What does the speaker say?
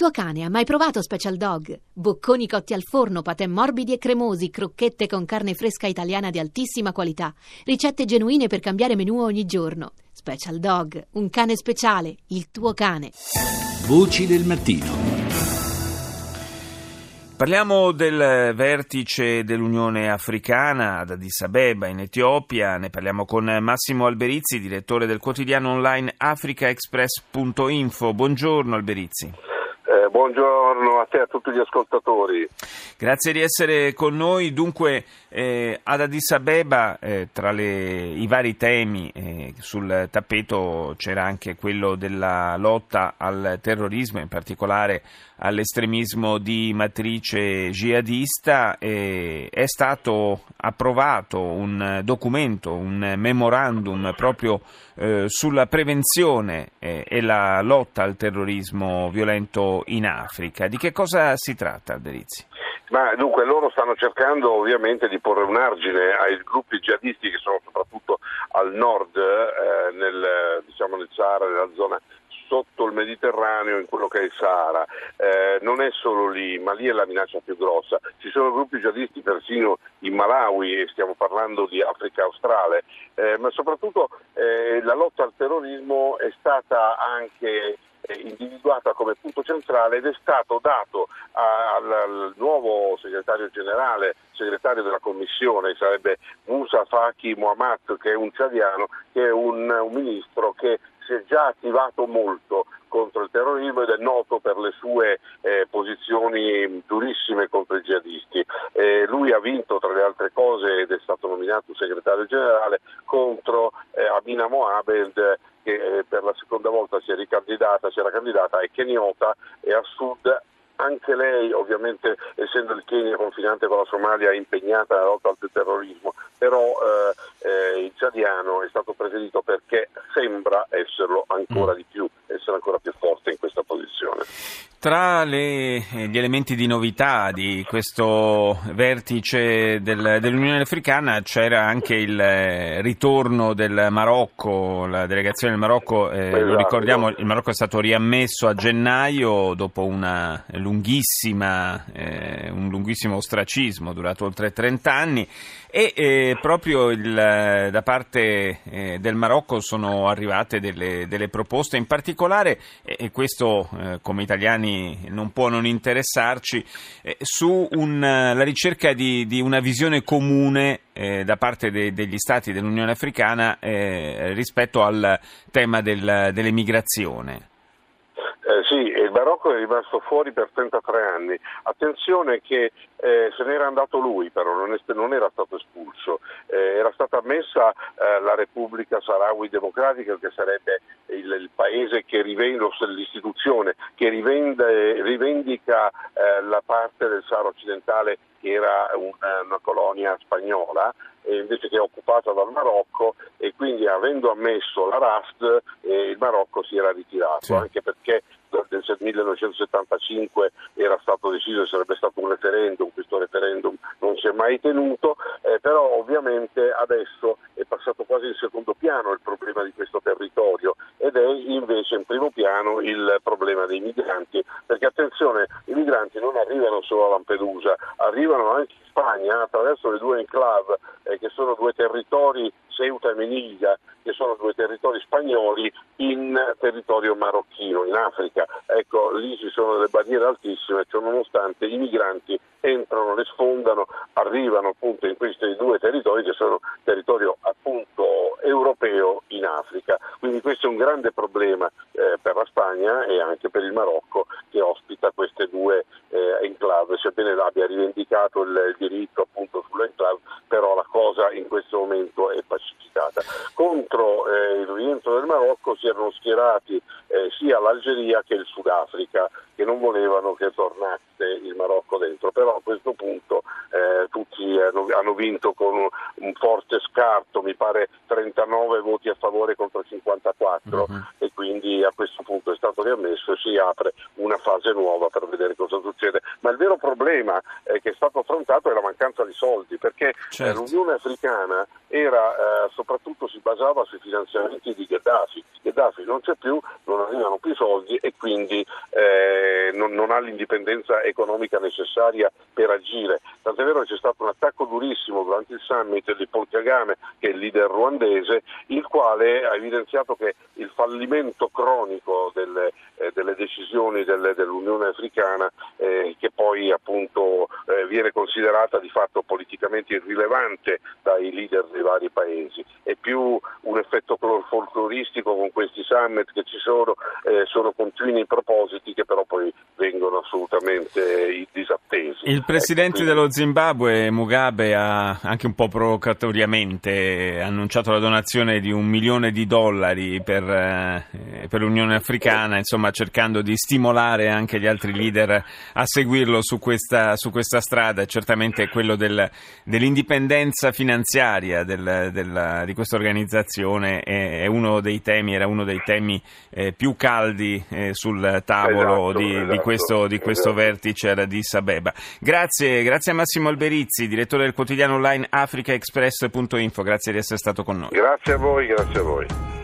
tuo cane ha mai provato Special Dog? Bocconi cotti al forno, patè morbidi e cremosi, crocchette con carne fresca italiana di altissima qualità, ricette genuine per cambiare menù ogni giorno. Special Dog, un cane speciale, il tuo cane. Voci del mattino. Parliamo del vertice dell'Unione Africana ad Addis Abeba in Etiopia, ne parliamo con Massimo Alberizzi, direttore del quotidiano online africaexpress.info. Buongiorno Alberizzi. Buongiorno a te e a tutti gli ascoltatori. Grazie di essere con noi. Dunque, eh, ad Addis Abeba, eh, tra le, i vari temi eh, sul tappeto c'era anche quello della lotta al terrorismo, in particolare all'estremismo di matrice jihadista. è stato approvato un documento, un memorandum proprio eh, sulla prevenzione eh, e la lotta al terrorismo violento in Africa. Di che cosa si tratta, Alberizzi? Ma dunque loro stanno cercando ovviamente di porre un argine ai gruppi jihadisti che sono soprattutto al nord, eh, nel, diciamo nel Sahara, nella zona sotto il Mediterraneo in quello che è il Sahara. Eh, non è solo lì, ma lì è la minaccia più grossa. Ci sono gruppi jihadisti persino in Malawi e stiamo parlando di Africa australe, eh, ma soprattutto eh, la lotta al terrorismo è stata anche eh, individuata come punto centrale ed è stato dato al, al nuovo segretario generale, segretario della commissione, sarebbe Musa Faki Muhammad, che è un ciadiano, che è un, un ministro che si è già attivato molto contro il terrorismo ed è noto per le sue eh, posizioni durissime contro i jihadisti. Eh, lui ha vinto tra le altre cose ed è stato nominato segretario generale contro eh, Abina Mohamed che eh, per la seconda volta si si era candidata, è keniota e a sud anche lei ovviamente essendo il Kenya confinante con la Somalia è impegnata nella lotta al terrorismo, però eh, eh, il Ciadiano è stato preferito perché sembra esserlo ancora mm. di più, essere ancora più forte in questa posizione. Tra le, eh, gli elementi di novità di questo vertice del, dell'Unione Africana c'era anche il eh, ritorno del Marocco, la delegazione del Marocco, eh, esatto. lo ricordiamo, il Marocco è stato riammesso a gennaio dopo una lunghissima, eh, un lunghissimo ostracismo durato oltre 30 anni e eh, proprio il, da parte eh, del Marocco sono arrivate delle, delle proposte, in particolare, e questo come italiani non può non interessarci, eh, su un, eh, la ricerca di, di, una visione comune eh, da parte de, degli Stati dell'Unione Africana eh, rispetto al tema del, dell'emigrazione. Eh, sì, il Marocco è rimasto fuori per 33 anni. Attenzione che eh, se n'era andato lui, però non, è, non era stato espulso. Eh, era stata ammessa eh, la Repubblica Sahrawi Democratica, che sarebbe il, il paese che rivende, l'istituzione che rivende, rivendica eh, la parte del Sahara occidentale che era una, una colonia spagnola invece che occupata dal Marocco e quindi avendo ammesso la RASD eh, il Marocco si era ritirato, sì. anche perché nel 1975 era stato deciso che sarebbe stato un referendum, questo referendum non si è mai tenuto, eh, però ovviamente adesso è passato quasi in secondo piano il problema di questo territorio ed è invece in primo piano il problema dei migranti, perché attenzione, i migranti non arrivano solo a Lampedusa, arrivano anche in Spagna attraverso le due enclave eh, che sono due territori Ceuta e Melilla, che sono due territori spagnoli, in territorio marocchino, in Africa. Ecco, lì ci sono delle barriere altissime, cioè nonostante i migranti entrano, le sfondano, arrivano appunto in questi due territori che sono territorio europeo in Africa. Quindi questo è un grande problema eh, per la Spagna e anche per il Marocco che ospita queste due eh, enclave, sebbene abbia rivendicato il, diritto appunto sull'enclave, però la cosa in questo momento è pacificata. Contro eh, il rientro del Marocco si erano schierati eh, sia l'Algeria che il Sudafrica che non volevano che tornasse il Marocco dentro, però a questo punto eh, tutti hanno, hanno, vinto con un, un, forte scarto, mi pare 39 voti a favore contro 54 uh-huh. e quindi a questo punto è stato riammesso e si apre una fase nuova per vedere cosa succede. Ma il vero problema eh, che è stato affrontato è la mancanza di soldi, perché eh, certo. l'Unione Africana era, eh, soprattutto si basava sui finanziamenti di Gheddafi. Gheddafi non c'è più, non arrivano più soldi e quindi eh, non, non, ha l'indipendenza economica necessaria per agire. Tant'è vero che c'è stato un attacco durissimo durante il summit di Paul Kagame, che è il leader ruandese, il quale ha evidenziato che il fallimento cronico delle, eh, delle decisioni delle, dell'Unione Africana, eh, che poi appunto eh, viene considerata di fatto politicamente irrilevante dai leader dei vari paesi, è più un effetto folcloristico con questi summit che ci sono, eh, sono continui propositi che però poi vengono assolutamente disattesi. Il presidente ecco, dello Zimbabwe, Mugabe, ha anche un po' provocatoriamente annunciato la donazione di un milione di dollari per, eh, per l'Unione Africana, insomma cercando di stimolare anche gli altri leader a seguirlo su questa, su questa strada, certamente quello del, dell'indipendenza finanziaria del, del, di questa organizzazione è, è, uno dei temi, era uno dei temi eh, più caldi eh, sul tavolo esatto, di, esatto, di, questo, di questo esatto. vertice ad Addis Abeba. Grazie, grazie a Massimo Alberizzi, direttore del quotidiano online africaexpress.info, grazie di essere stato con noi. Grazie a voi, grazie a voi.